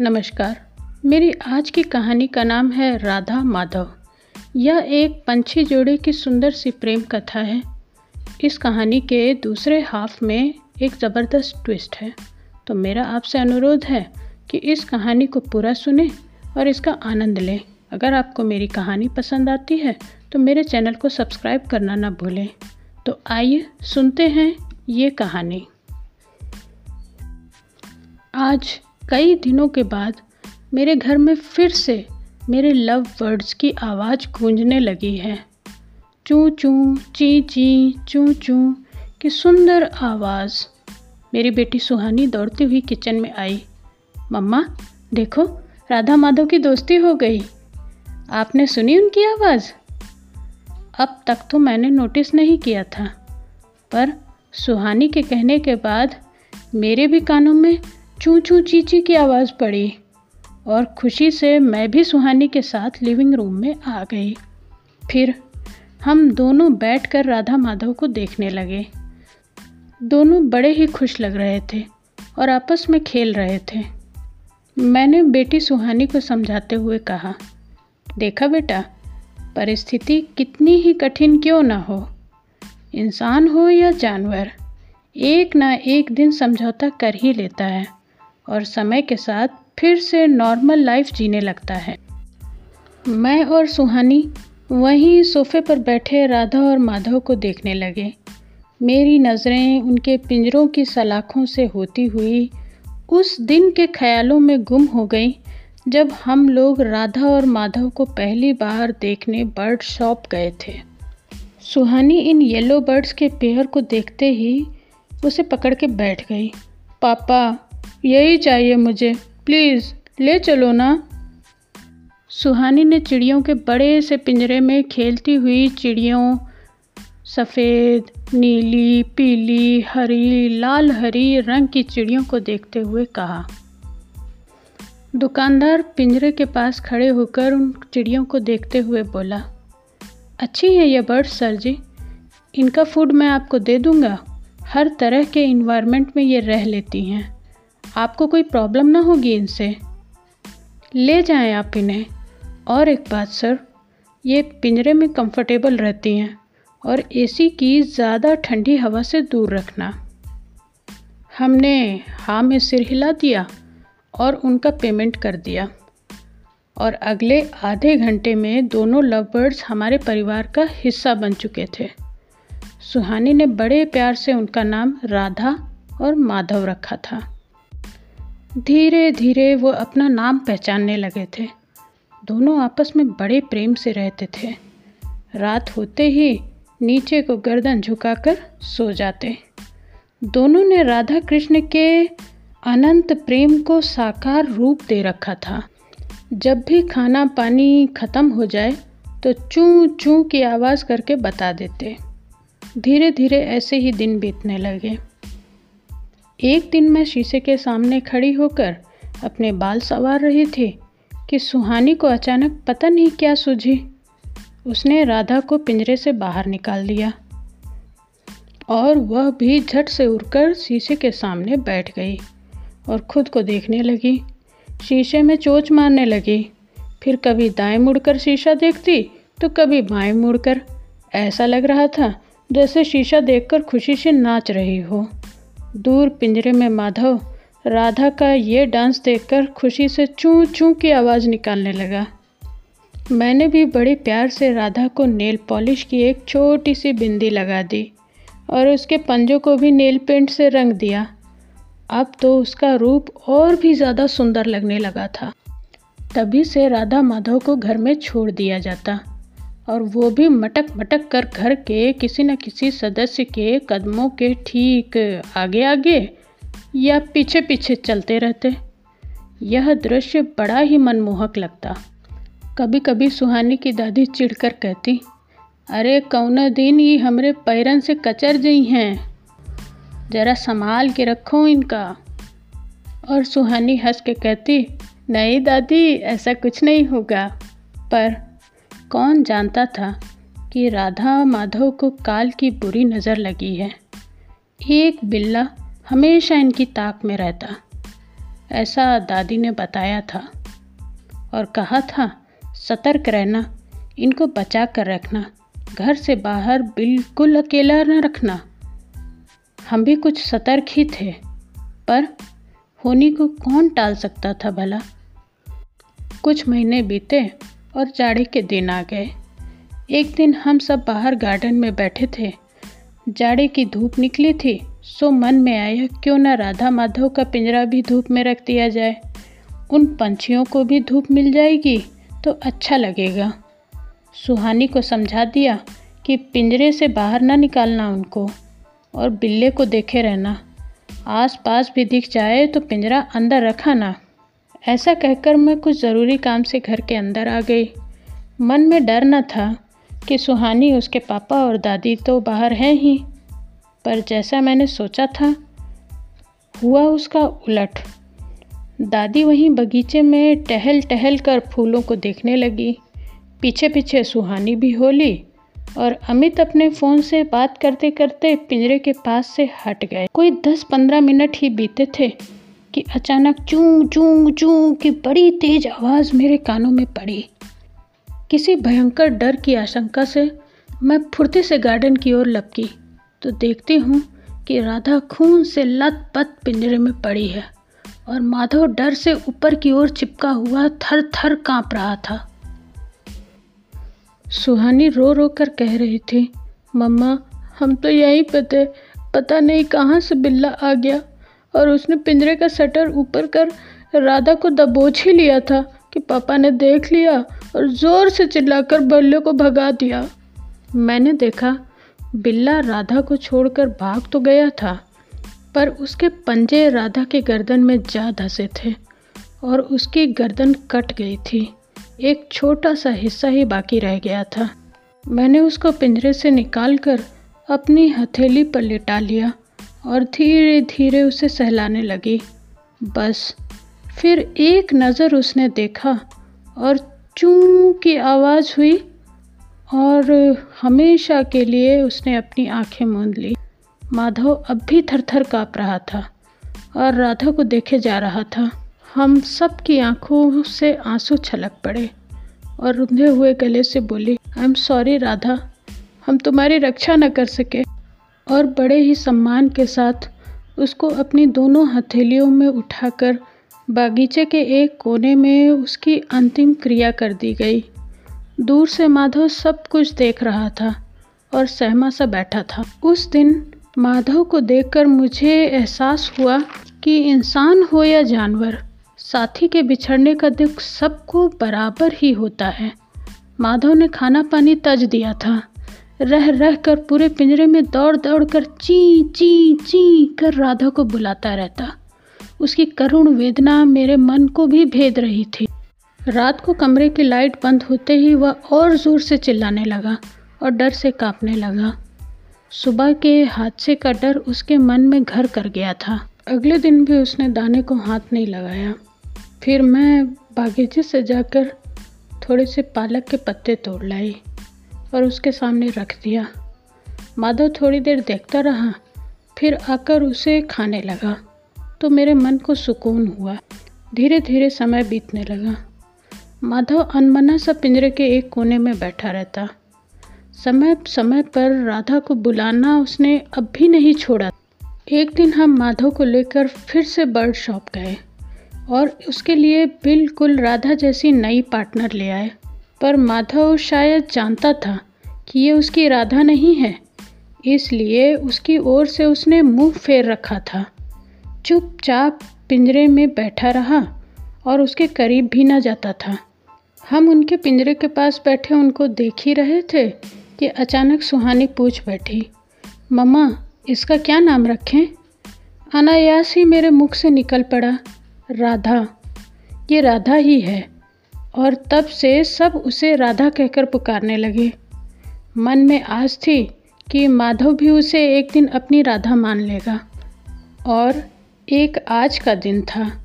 नमस्कार। मेरी आज की कहानी का नाम है राधा माधव। यह एक पंछी जोड़े की सुंदर सी प्रेम कथा है। इस कहानी के दूसरे हाफ़ में एक ज़बरदस्त ट्विस्ट है। तो मेरा आपसे अनुरोध है कि इस कहानी को पूरा सुने और इसका आनंद लें। अगर आपको मेरी कहानी पसंद आती है तो मेरे चैनल को सब्सक्राइब करना ना भूलें। तो आइए सुनते हैं ये कहानी। आज कई दिनों के बाद मेरे घर में फिर से मेरे लव वर्ड्स की आवाज़ गूंजने लगी है। चू चू, ची ची, चू चू, की सुंदर आवाज़ मेरी बेटी सुहानी दौड़ती हुई किचन में आई। मम्मा, देखो, राधा माधव की दोस्ती हो गई। आपने सुनी उनकी आवाज़? अब तक तो मैंने नोटिस नहीं किया था, पर सुहानी के कहने के बाद मेरे भी कानों में चू चू चीची की आवाज़ पड़ी और खुशी से मैं भी सुहानी के साथ लिविंग रूम में आ गई। फिर हम दोनों बैठकर राधा माधव को देखने लगे। दोनों बड़े ही खुश लग रहे थे और आपस में खेल रहे थे। मैंने बेटी सुहानी को समझाते हुए कहा, देखा बेटा, परिस्थिति कितनी ही कठिन क्यों ना हो। इंसान हो या जानवर, एक ना एक दिन समझौता कर ही लेता है। और समय के साथ फिर से नॉर्मल लाइफ जीने लगता है। मैं और सुहानी वहीं सोफे पर बैठे राधा और माधव को देखने लगे। मेरी नज़रें उनके पिंजरों की सलाखों से होती हुई उस दिन के ख्यालों में गुम हो गई, जब हम लोग राधा और माधव को पहली बार देखने बर्ड शॉप गए थे। सुहानी इन येलो बर्ड्स के पेयर को देखते ही उसे पकड़ के बैठ गई। पापा यही चाहिए मुझे। प्लीज़, ले चलो ना। सुहानी ने चिड़ियों के बड़े से पिंजरे में खेलती हुई चिड़ियों, सफ़ेद, नीली, पीली, हरी, लाल, हरी रंग की चिड़ियों को देखते हुए कहा। दुकानदार पिंजरे के पास खड़े होकर उन चिड़ियों को देखते हुए बोला, अच्छी है ये बर्ड, सर जी। इनका फ़ूड मैं आपको दे दूँगा। हर तरह के इन्वायरमेंट में ये रह लेती हैं। आपको कोई प्रॉब्लम ना होगी इनसे। ले जाएँ आप इन्हें। और एक बात, सर, ये पिंजरे में कंफर्टेबल रहती हैं और एसी की ज़्यादा ठंडी हवा से दूर रखना। हमने हाँ में सिर हिला दिया और उनका पेमेंट कर दिया। और अगले आधे घंटे में दोनों लव बर्ड्स हमारे परिवार का हिस्सा बन चुके थे। सुहानी ने बड़े प्यार से उनका नाम राधा और माधव रखा था। धीरे धीरे वो अपना नाम पहचानने लगे थे। दोनों आपस में बड़े प्रेम से रहते थे। रात होते ही नीचे को गर्दन झुकाकर सो जाते। दोनों ने राधा कृष्ण के अनंत प्रेम को साकार रूप दे रखा था। जब भी खाना पानी ख़त्म हो जाए तो चूं चूं की आवाज़ करके बता देते। धीरे धीरे ऐसे ही दिन बीतने लगे। एक दिन मैं शीशे के सामने खड़ी होकर अपने बाल संवार रही थी कि सुहानी को अचानक पता नहीं क्या सूझी। उसने राधा को पिंजरे से बाहर निकाल दिया और वह भी झट से उड़कर शीशे के सामने बैठ गई और खुद को देखने लगी। शीशे में चोच मारने लगी। फिर कभी दाएँ मुड़कर शीशा देखती तो कभी बाएँ मुड़कर। ऐसा लग रहा था जैसे शीशा देखकर खुशी से नाच रही हो। दूर पिंजरे में माधव, राधा का ये डांस देखकर खुशी से चूं चूं की आवाज़ निकालने लगा। मैंने भी बड़े प्यार से राधा को नेल पॉलिश की एक छोटी सी बिंदी लगा दी और उसके पंजों को भी नेल पेंट से रंग दिया। अब तो उसका रूप और भी ज़्यादा सुंदर लगने लगा था। तभी से राधा माधव को घर में छोड़ दिया जाता। और वो भी मटक मटक कर घर के किसी न किसी सदस्य के कदमों के ठीक आगे आगे या पीछे पीछे चलते रहते। यह दृश्य बड़ा ही मनमोहक लगता। कभी कभी सुहानी की दादी चिढ़कर कहती, अरे कौन दिन ये हमरे पैरन से कचर गई हैं। जरा संभाल के रखो इनका। और सुहानी हंस के कहती, नहीं दादी, ऐसा कुछ नहीं होगा। पर कौन जानता था कि राधा माधव को काल की बुरी नज़र लगी है? एक बिल्ला हमेशा इनकी ताक में रहता। ऐसा दादी ने बताया था और कहा था, सतर्क रहना, इनको बचा कर रखना, घर से बाहर बिल्कुल अकेला न रखना। हम भी कुछ सतर्क ही थे, पर होनी को कौन टाल सकता था भला? कुछ महीने बीते और जाड़े के दिन आ गए। एक दिन हम सब बाहर गार्डन में बैठे थे। जाड़े की धूप निकली थी, सो मन में आया, क्यों ना राधा माधव का पिंजरा भी धूप में रख दिया जाए। उन पंछियों को भी धूप मिल जाएगी तो अच्छा लगेगा। सुहानी को समझा दिया कि पिंजरे से बाहर ना निकालना उनको, और बिल्ले को देखे रहना। आस पास भी दिख जाए तो पिंजरा अंदर रखा ना। ऐसा कहकर मैं कुछ ज़रूरी काम से घर के अंदर आ गई। मन में डर न था कि सुहानी उसके पापा और दादी तो बाहर हैं ही, पर जैसा मैंने सोचा था, हुआ उसका उलट। दादी वहीं बगीचे में टहल टहल कर फूलों को देखने लगी। पीछे पीछे सुहानी भी होली और अमित अपने फ़ोन से बात करते करते पिंजरे के पास से हट गए। कोई दस पंद्रह मिनट ही बीते थे। कि अचानक चूं चूं चूं की बड़ी तेज आवाज़ मेरे कानों में पड़ी। किसी भयंकर डर की आशंका से मैं फुर्ती से गार्डन की ओर लपकी तो देखती हूँ कि राधा खून से लत पत पिंजरे में पड़ी है और माधव डर से ऊपर की ओर चिपका हुआ थर थर काँप रहा था। सुहानी रो रो कर कह रही थी, मम्मा, हम तो यहीं पते पता नहीं कहाँ से बिल्ला आ गया। और उसने पिंजरे का शटर ऊपर कर राधा को दबोच ही लिया था कि पापा ने देख लिया और ज़ोर से चिल्लाकर बल्ले को भगा दिया। मैंने देखा, बिल्ला राधा को छोड़कर भाग तो गया था, पर उसके पंजे राधा के गर्दन में जा धसे थे और उसकी गर्दन कट गई थी। एक छोटा सा हिस्सा ही बाकी रह गया था। मैंने उसको पिंजरे से निकालकर अपनी हथेली पर लिटा लिया और धीरे धीरे उसे सहलाने लगी। बस फिर एक नज़र उसने देखा और चूं की आवाज़ हुई और हमेशा के लिए उसने अपनी आँखें मूंद ली। माधव अब भी थर थर काँप रहा था और राधा को देखे जा रहा था। हम सब की आँखों से आँसू छलक पड़े और रुंधे हुए गले से बोली आई एम सॉरी राधा, हम तुम्हारी रक्षा न कर सके। और बड़े ही सम्मान के साथ उसको अपनी दोनों हथेलियों में उठाकर बागीचे के एक कोने में उसकी अंतिम क्रिया कर दी गई। दूर से माधव सब कुछ देख रहा था और सहमा सा बैठा था। उस दिन माधव को देखकर मुझे एहसास हुआ कि इंसान हो या जानवर, साथी के बिछड़ने का दुख सबको बराबर ही होता है। माधव ने खाना पानी तज दिया था। रह रह कर पूरे पिंजरे में दौड़ दौड़ कर ची ची ची कर राधा को बुलाता रहता। उसकी करुण वेदना मेरे मन को भी भेद रही थी। रात को कमरे की लाइट बंद होते ही वह और ज़ोर से चिल्लाने लगा और डर से कांपने लगा। सुबह के हादसे का डर उसके मन में घर कर गया था। अगले दिन भी उसने दाने को हाथ नहीं लगाया। फिर मैं बागीचे से जाकर थोड़े से पालक के पत्ते तोड़ लाई। और उसके सामने रख दिया। माधव थोड़ी देर देखता रहा, फिर आकर उसे खाने लगा। तो मेरे मन को सुकून हुआ। धीरे धीरे समय बीतने लगा। माधव अनमना सा पिंजरे के एक कोने में बैठा रहता। समय समय पर राधा को बुलाना उसने अब भी नहीं छोड़ा। एक दिन हम माधव को लेकर फिर से बर्ड शॉप गए और उसके लिए बिल्कुल राधा जैसी नई पार्टनर ले आए। पर माधव शायद जानता था कि ये उसकी राधा नहीं है, इसलिए उसकी ओर से उसने मुँह फेर रखा था। चुपचाप पिंजरे में बैठा रहा और उसके करीब भी ना जाता था। हम उनके पिंजरे के पास बैठे उनको देख ही रहे थे कि अचानक सुहानी पूछ बैठी, मम्मा, इसका क्या नाम रखें? अनायास ही मेरे मुख से निकल पड़ा, राधा। ये राधा ही है। और तब से सब उसे राधा कहकर पुकारने लगे। मन में आस थी कि माधव भी उसे एक दिन अपनी राधा मान लेगा। और एक आज का दिन था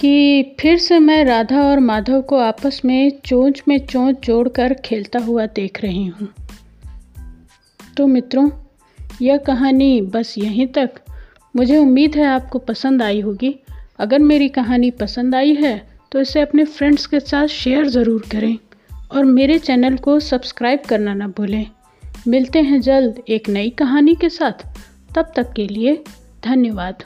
कि फिर से मैं राधा और माधव को आपस में चोंच में चोंच जोड़कर खेलता हुआ देख रही हूँ। तो मित्रों, यह कहानी बस यहीं तक। मुझे उम्मीद है आपको पसंद आई होगी। अगर मेरी कहानी पसंद आई है तो इसे अपने फ्रेंड्स के साथ शेयर ज़रूर करें और मेरे चैनल को सब्सक्राइब करना ना भूलें। मिलते हैं जल्द एक नई कहानी के साथ। तब तक के लिए धन्यवाद।